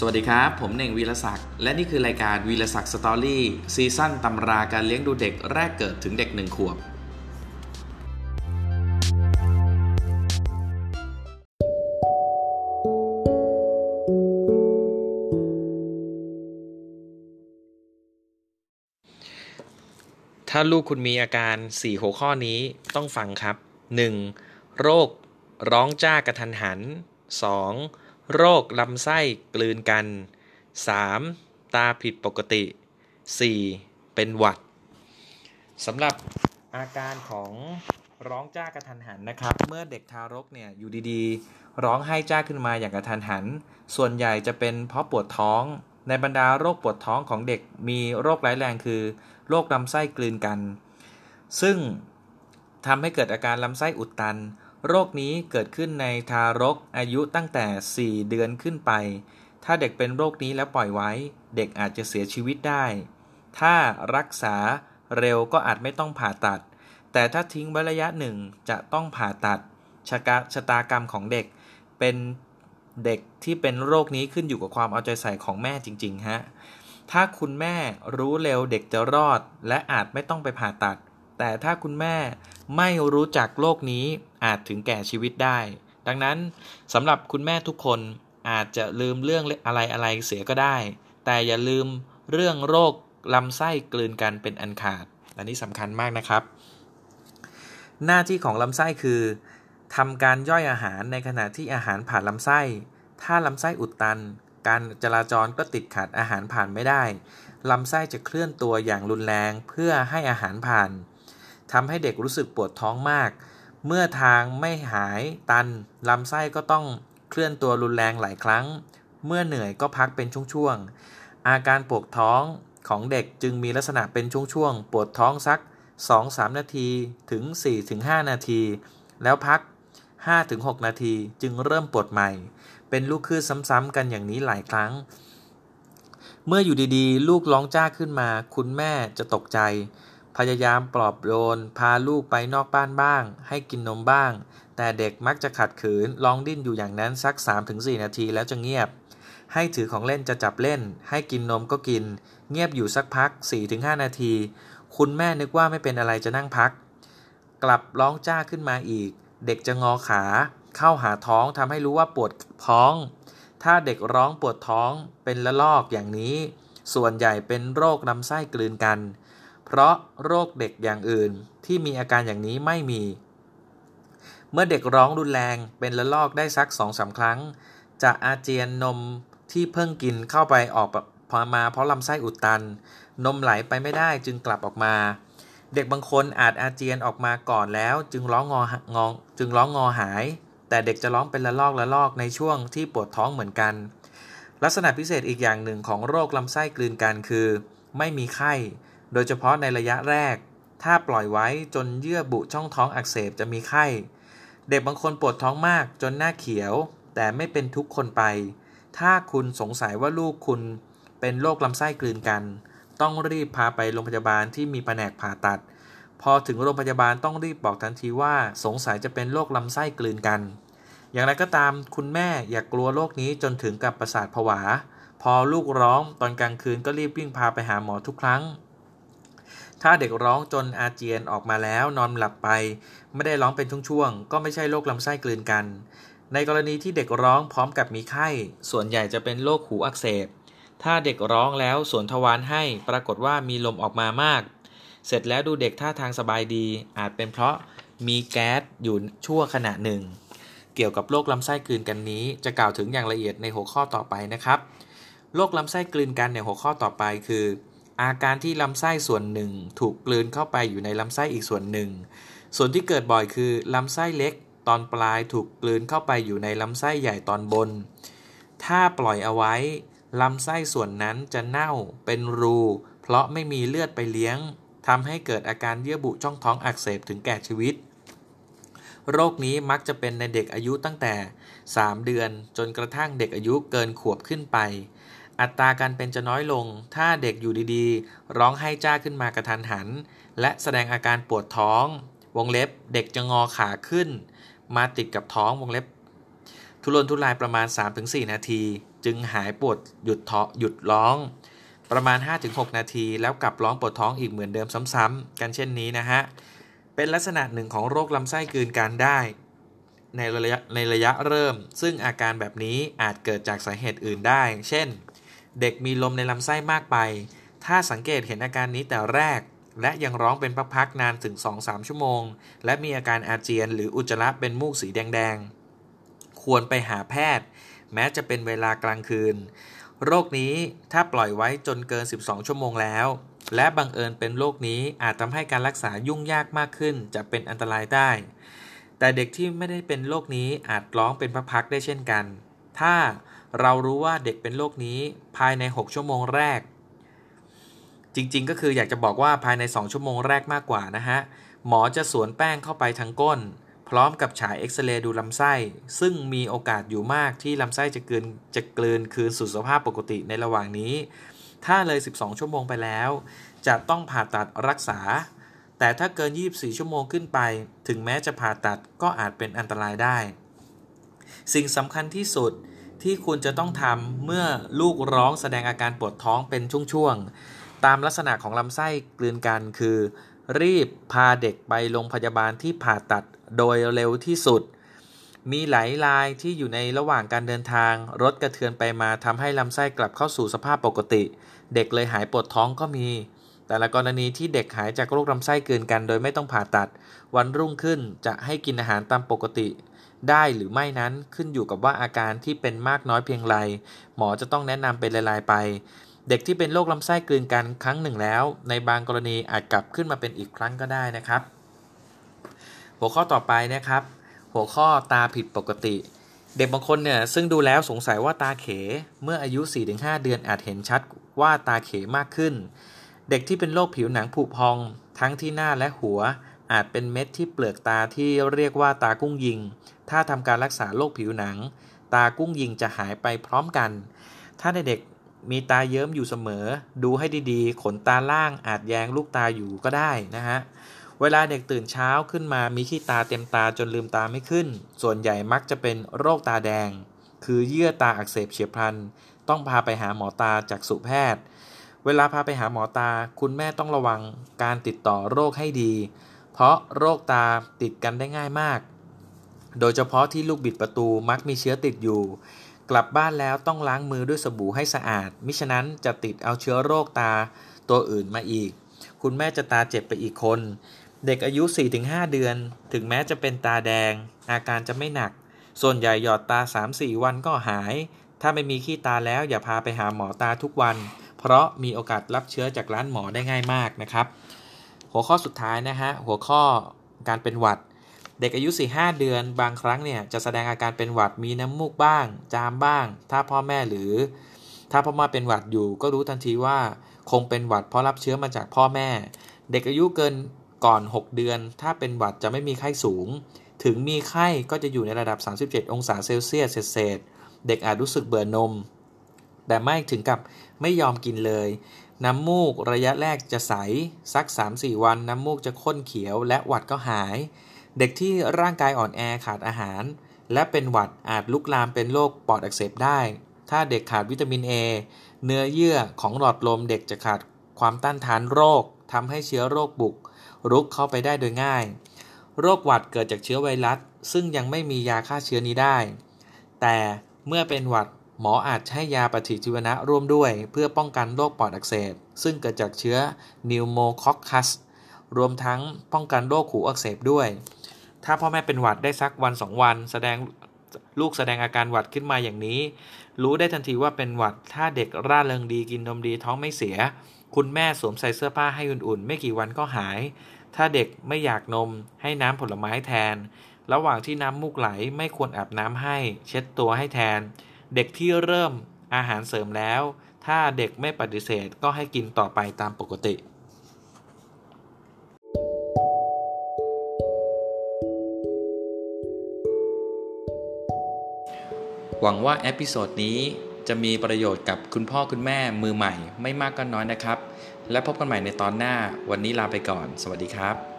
สวัสดีครับ ผมเน่งวีรศักดิ์และนี่คือรายการวีรศักดิ์ Story season ตำราการเลี้ยงดูเด็กแรกเกิดถึงเด็กหนึ่งขวบ ถ้าลูกคุณมีอาการ 4 หัวข้อนี้ต้องฟังครับ 1. โรคร้องจ้ากระทันหัน 2. โรคลำไส้กลืนกัน 3. ตาผิดปกติ 4. เป็นหวัดสำหรับอาการของร้องจ้ากระทันหันนะครับ เมื่อเด็กทารกเนี่ยอยู่ดีๆ ร้องไห้จ้าขึ้นมาอย่างกระทันหัน ส่วนใหญ่จะเป็นเพราะปวดท้อง ในบรรดาโรคปวดท้องของเด็กมีโรคร้ายแรงคือ โรคลำไส้กลืนกัน ซึ่งทำให้เกิดอาการลำไส้อุดตัน โรคนี้เกิดขึ้นในทารกอายุตั้งแต่ 4 เดือนขึ้นไป ถ้าเด็กเป็นโรคนี้แล้วปล่อยไว้ เด็กอาจจะเสียชีวิตได้ ถ้ารักษาเร็วก็อาจไม่ต้องผ่าตัด แต่ถ้าทิ้งไว้ระยะหนึ่งจะต้องผ่าตัดชะกะชะตากรรมของเด็ก เป็นเด็กที่เป็นโรคนี้ขึ้นอยู่กับความเอาใจใส่ของแม่จริงๆฮะ ถ้าคุณแม่รู้เร็วเด็กจะรอด และอาจไม่ต้องไปผ่าตัด แต่ถ้าคุณแม่ไม่รู้จักโรคนี้ อาจถึงแก่ชีวิตได้ ดังนั้นสำหรับคุณแม่ทุกคนอาจจะลืมเรื่องอะไรอะไรเสียก็ได้ แต่อย่าลืมเรื่องโรคลำไส้กลืนกันเป็นอันขาด อันนี้สำคัญมากนะครับ หน้าที่ของลำไส้คือทำการย่อยอาหารในขณะที่อาหารผ่านลำไส้ ถ้าลำไส้อุดตัน การจราจรก็ติดขัดอาหารผ่านไม่ได้ ลำไส้จะเคลื่อนตัวอย่างรุนแรงเพื่อให้อาหารผ่านทำให้เด็กรู้สึกปวดท้องมาก เมื่อทางไม่หายตันลำไส้ก็ต้องเคลื่อนตัวรุนแรงหลายครั้ง เมื่อเหนื่อยก็พักเป็นช่วงๆ อาการปวดท้องของเด็กจึงมีลักษณะเป็นช่วงๆ ปวดท้องสัก 2-3 นาทีถึง 4-5 นาที แล้วพัก 5-6 นาทีจึงเริ่มปวดใหม่ เป็นลูกคือซ้ำๆกันอย่างนี้หลายครั้ง เมื่ออยู่ดีๆ ลูกร้องจ้าขึ้นมา คุณแม่จะตกใจ พยายามปลอบโยนพาลูกไปนอกบ้านบ้าง ให้กินนมบ้าง แต่เด็กมักจะขัดขืนร้องดิ้นอยู่อย่างนั้นสัก 3-4 นาทีแล้วจะเงียบ ให้ถือของเล่นจะจับเล่น ให้กินนมก็กิน เงียบอยู่สักพัก 4-5 นาที คุณแม่นึกว่าไม่เป็นอะไรจะนั่งพัก กลับร้องจ้าขึ้นมาอีก เด็กจะงอขา เข้าหาท้องทำให้รู้ว่าปวดท้อง ถ้าเด็กร้องปวดท้องเป็นละลอกอย่างนี้ ส่วนใหญ่เป็นโรคลำไส้กลืนกัน เพราะโรคเด็กอย่างอื่นที่มีอาการอย่างนี้ไม่มี เมื่อเด็กร้องรุนแรงเป็นละลอกได้สักสองสาครั้ง จะอาเจียนนมที่เพิ่งกินเข้าไปออกพอมาเพราะลำไส้อุดตัน นมไหลไปไม่ได้จึงกลับออกมา เด็กบางคนอาจอาเจียนออกมาก่อนแล้วจึงร้องงองอจึงร้องงอหาย แต่เด็กจะร้องเป็นละลอกละลอกในช่วงที่ปวดท้องเหมือนกัน ลักษณะพิเศษอีกอย่างหนึ่งของโรคลำไส้กลืนกันคือ ไม่มีไข้ โดยเฉพาะในระยะแรก ถ้าปล่อยไว้จนเยื่อบุช่องท้องอักเสบจะมีไข้ เด็กบางคนปวดท้องมากจนหน้าเขียว แต่ไม่เป็นทุกคนไป ถ้าคุณสงสัยว่าลูกคุณเป็นโรคลำไส้กลืนกัน ต้องรีบพาไปโรงพยาบาลที่มีแผนกผ่าตัด พอถึงโรงพยาบาลต้องรีบบอกทันทีว่าสงสัยจะเป็นโรคลำไส้กลืนกัน อย่างไรก็ตามคุณแม่อย่ากกลัวโรคนี้จนถึงกับประสาทผวา พอลูกร้องตอนกลางคืนก็รีบวิ่งพาไปหาหมอทุกครั้ง ถ้าเด็กร้องจนอาเจียนออกมาแล้วนอนหลับไป ไม่ได้ร้องเป็นช่วงๆ ก็ไม่ใช่โรคลำไส้กลืนกัน ในกรณีที่เด็กร้องพร้อมกับมีไข้ ส่วนใหญ่จะเป็นโรคหูอักเสบ ถ้าเด็กร้องแล้วสวนทวารให้ปรากฏว่ามีลมออกมามาก เสร็จแล้วดูเด็กท่าทางสบายดี อาจเป็นเพราะมีแก๊สอยู่ชั่วขณะหนึ่ง เกี่ยวกับโรคลำไส้กลืนกันนี้ จะกล่าวถึงอย่างละเอียดในหัวข้อต่อไปนะครับโรคลำไส้กลืนกันในหัวข้อต่อไปคือ อาการที่ลำไส้ส่วนหนึ่ง ถูกกลืนเข้าไปอยู่ในลำไส้อีกส่วนหนึ่ง ส่วนที่เกิดบ่อยคือลำไส้เล็กตอนปลายถูกกลืนเข้าไปอยู่ในลำไส้ใหญ่ตอนบน ถ้าปล่อยเอาไว้ลำไส้ส่วนนั้นจะเน่าเป็นรู เพราะไม่มีเลือดไปเลี้ยงทำให้เกิดอาการเยื่อบุช่องท้องอักเสบถึงแก่ชีวิต โรคนี้มักจะเป็นในเด็กอายุตั้งแต่ 3 เดือนจนกระทั่งเด็กอายุเกินขวบขึ้นไป อัตราการเป็นจะน้อยลง ถ้าเด็กอยู่ดีๆ ร้องไห้จ้าขึ้นมากระทันหัน และแสดงอาการปวดท้อง วงเล็บเด็กจะงอขาขึ้น มาติดกับท้องวงเล็บ ทุรนทุรายประมาณ 3-4 นาที จึงหายปวดหยุดท้อหยุดร้อง ประมาณ 5-6 นาที แล้วกลับร้องปวดท้องอีกเหมือนเดิมซ้ำๆกันเช่นนี้นะฮะเป็นลักษณะหนึ่งของโรคลำไส้กืนกันได้ในระยะในระยะเริ่ม ซึ่งอาการแบบนี้อาจเกิดจากสาเหตุอื่นได้ เช่น เด็กมีลมในลำไส้มากไป ถ้าสังเกตเห็นอาการนี้แต่แรก และยังร้องเป็นพักๆนานถึง 2-3 ชั่วโมง และมีอาการอาเจียน หรืออุจจาระเป็นมูกสีแดงๆ ควรไปหาแพทย์ แม้จะเป็นเวลากลางคืน โรคนี้ถ้าปล่อยไว้จนเกิน 12 ชั่วโมงแล้ว และบังเอิญเป็นโรคนี้อาจทำให้การรักษายุ่งยากมากขึ้น จะเป็นอันตรายได้ แต่เด็กที่ไม่ได้เป็นโรคนี้อาจร้องเป็นพักๆได้เช่นกัน ถ้า เรารู้ว่าเด็กเป็นโรคนี้ภายใน 6 ชั่วโมงแรก จริงๆ ก็คืออยากจะบอกว่าภายใน 2 ชั่วโมงแรกมากกว่านะฮะ หมอจะสวนแป้งเข้าไปทางก้น พร้อมกับฉายเอ็กซเรย์ดูลำไส้ ซึ่งมีโอกาสอยู่มากที่ลำไส้จะกลืนจะกลืนคืนสู่สภาพปกติในระหว่างนี้ ถ้าเลย 12 ชั่วโมงไปแล้ว จะต้องผ่าตัดรักษา แต่ถ้าเกิน 24 ชั่วโมงขึ้นไป ถึงแม้จะผ่าตัดก็อาจเป็นอันตรายได้ สิ่งสำคัญที่สุด ที่คุณจะต้องทำเมื่อลูกร้องแสดงอาการปวดท้องเป็นช่วงๆ ตามลักษณะของลำไส้กลืนกันคือ รีบพาเด็กไปโรงพยาบาลที่ผ่าตัดโดยเร็วที่สุด มีหลายรายที่อยู่ในระหว่างการเดินทาง รถกระเทือนไปมาทำให้ลำไส้กลับเข้าสู่สภาพปกติ เด็กเลยหายปวดท้องก็มี แต่ละกรณีที่เด็กหายจากโรคลำไส้กลืนกัน โดยไม่ต้องผ่าตัด วันรุ่งขึ้นจะให้กินอาหารตามปกติ ได้หรือไม่นั้นขึ้นอยู่กับว่าอาการที่เป็นมากน้อยเพียงไร หมอจะต้องแนะนำเป็นรายๆไป เด็กที่เป็นโรคลำไส้กลืนกันครั้งหนึ่งแล้ว ในบางกรณีอาจกลับขึ้นมาเป็นอีกครั้งก็ได้นะครับ หัวข้อต่อไปนะครับ หัวข้อตาผิดปกติเด็กบางคนเนี่ยซึ่งดูแล้วสงสัยว่าตาเข เมื่ออายุ 4-5 เดือนอาจเห็นชัดว่าตาเขมากขึ้น เด็กที่เป็นโรคผิวหนังผุพอง ทั้งที่หน้าและหัวอาจเป็นเม็ดที่เปลือกตาที่เรียกว่าตากุ้งยิง ถ้าทำการรักษาโรคผิวหนัง ตากุ้งยิงจะหายไปพร้อมกัน ถ้าในเด็กมีตาเยิ้มอยู่เสมอ ดูให้ดีๆ ขนตาล่างอาจแยงลูกตาอยู่ก็ได้นะฮะ เวลาเด็กตื่นเช้าขึ้นมามีขี้ตาเต็มตาจนลืมตาไม่ขึ้น ส่วนใหญ่มักจะเป็นโรคตาแดง คือเยื่อตาอักเสบเฉียบพลัน ต้องพาไปหาหมอตาจากสุแพทย์ เวลาพาไปหาหมอตา คุณแม่ต้องระวังการติดต่อโรคให้ดี เพราะโรคตาติดกันได้ง่ายมาก โดยเฉพาะที่ลูกบิดประตูมักมีเชื้อติดอยู่ กลับบ้านแล้วต้องล้างมือด้วยสบู่ให้สะอาด มิฉะนั้นจะติดเอาเชื้อโรคตาตัวอื่นมาอีก คุณแม่จะตาเจ็บไปอีกคน เด็กอายุ 4-5 เดือน ถึงแม้จะเป็นตาแดง อาการจะไม่หนัก ส่วนใหญ่หยอดตา 3-4 วันก็หาย ถ้าไม่มีขี้ตาแล้วอย่าพาไปหาหมอตาทุกวัน เพราะมีโอกาสรับเชื้อจากร้านหมอได้ง่ายมากนะครับ หัวข้อสุดท้ายนะฮะหัวข้อการเป็นหวัด เด็กอายุ 4-5 เดือน บางครั้งเนี่ยจะแสดงอาการเป็นหวัดมีน้ำมูกบ้าง จามบ้าง ถ้าพ่อแม่หรือ ถ้าพ่อแม่เป็นหวัดอยู่ ก็รู้ทันทีว่าคงเป็นหวัดเพราะรับเชื้อมาจากพ่อแม่ เด็กอายุเกินก่อน 6 เดือน ถ้าเป็นหวัดจะไม่มีไข้สูง ถึงมีไข้ก็จะอยู่ในระดับ 37 องศาเซลเซียสเศษเด็กอาจรู้สึกเบื่อนม แต่ไม่ถึงกับไม่ยอมกินเลย น้ำมูกระยะแรกจะใส สัก 3-4 วัน น้ำมูกจะข้นเขียวและหวัดก็หาย เด็กที่ร่างกายอ่อนแอขาดอาหาร และเป็นหวัดอาจลุกลามเป็นโรคปอดอักเสบได้ ถ้าเด็กขาดวิตามิน A เนื้อเยื่อของหลอดลมเด็กจะขาดความต้านทานโรคทำให้เชื้อโรคบุก รุกเข้าไปได้โดยง่าย โรคหวัดเกิดจากเชื้อไวรัส ซึ่งยังไม่มียาฆ่าเชื้อนี้ได้ แต่เมื่อเป็นหวัดหมออาจให้ยาปฏิชีวนะร่วมด้วย เพื่อป้องกันโรคปอดอักเสบ ซึ่งเกิดจากเชื้อนิวโมคอคัส รวมทั้งป้องกันโรคหูอักเสบด้วย ถ้าพ่อแม่เป็นหวัดได้สักวันสองวัน แสดงลูกแสดงอาการหวัดขึ้นมาอย่างนี้ รู้ได้ทันทีว่าเป็นหวัดถ้าเด็กร่าเริงดีกินนมดีท้องไม่เสีย คุณแม่สวมใส่เสื้อผ้าให้อุ่นๆ ไม่กี่วันก็หาย ถ้าเด็กไม่อยากนม ให้น้ำผลไม้แทน ระหว่างที่น้ำมูกไหลไม่ควรอาบน้ำให้ เช็ดตัวให้แทน เด็กที่เริ่มอาหารเสริมแล้ว ถ้าเด็กไม่ปฏิเสธก็ให้กินต่อไปตามปกติ หวังว่า episode นี้จะมีประโยชน์กับคุณพ่อคุณแม่มือใหม่ไม่มากก็น้อยนะครับ และพบกันใหม่ในตอนหน้าวันนี้ลาไปก่อน สวัสดีครับ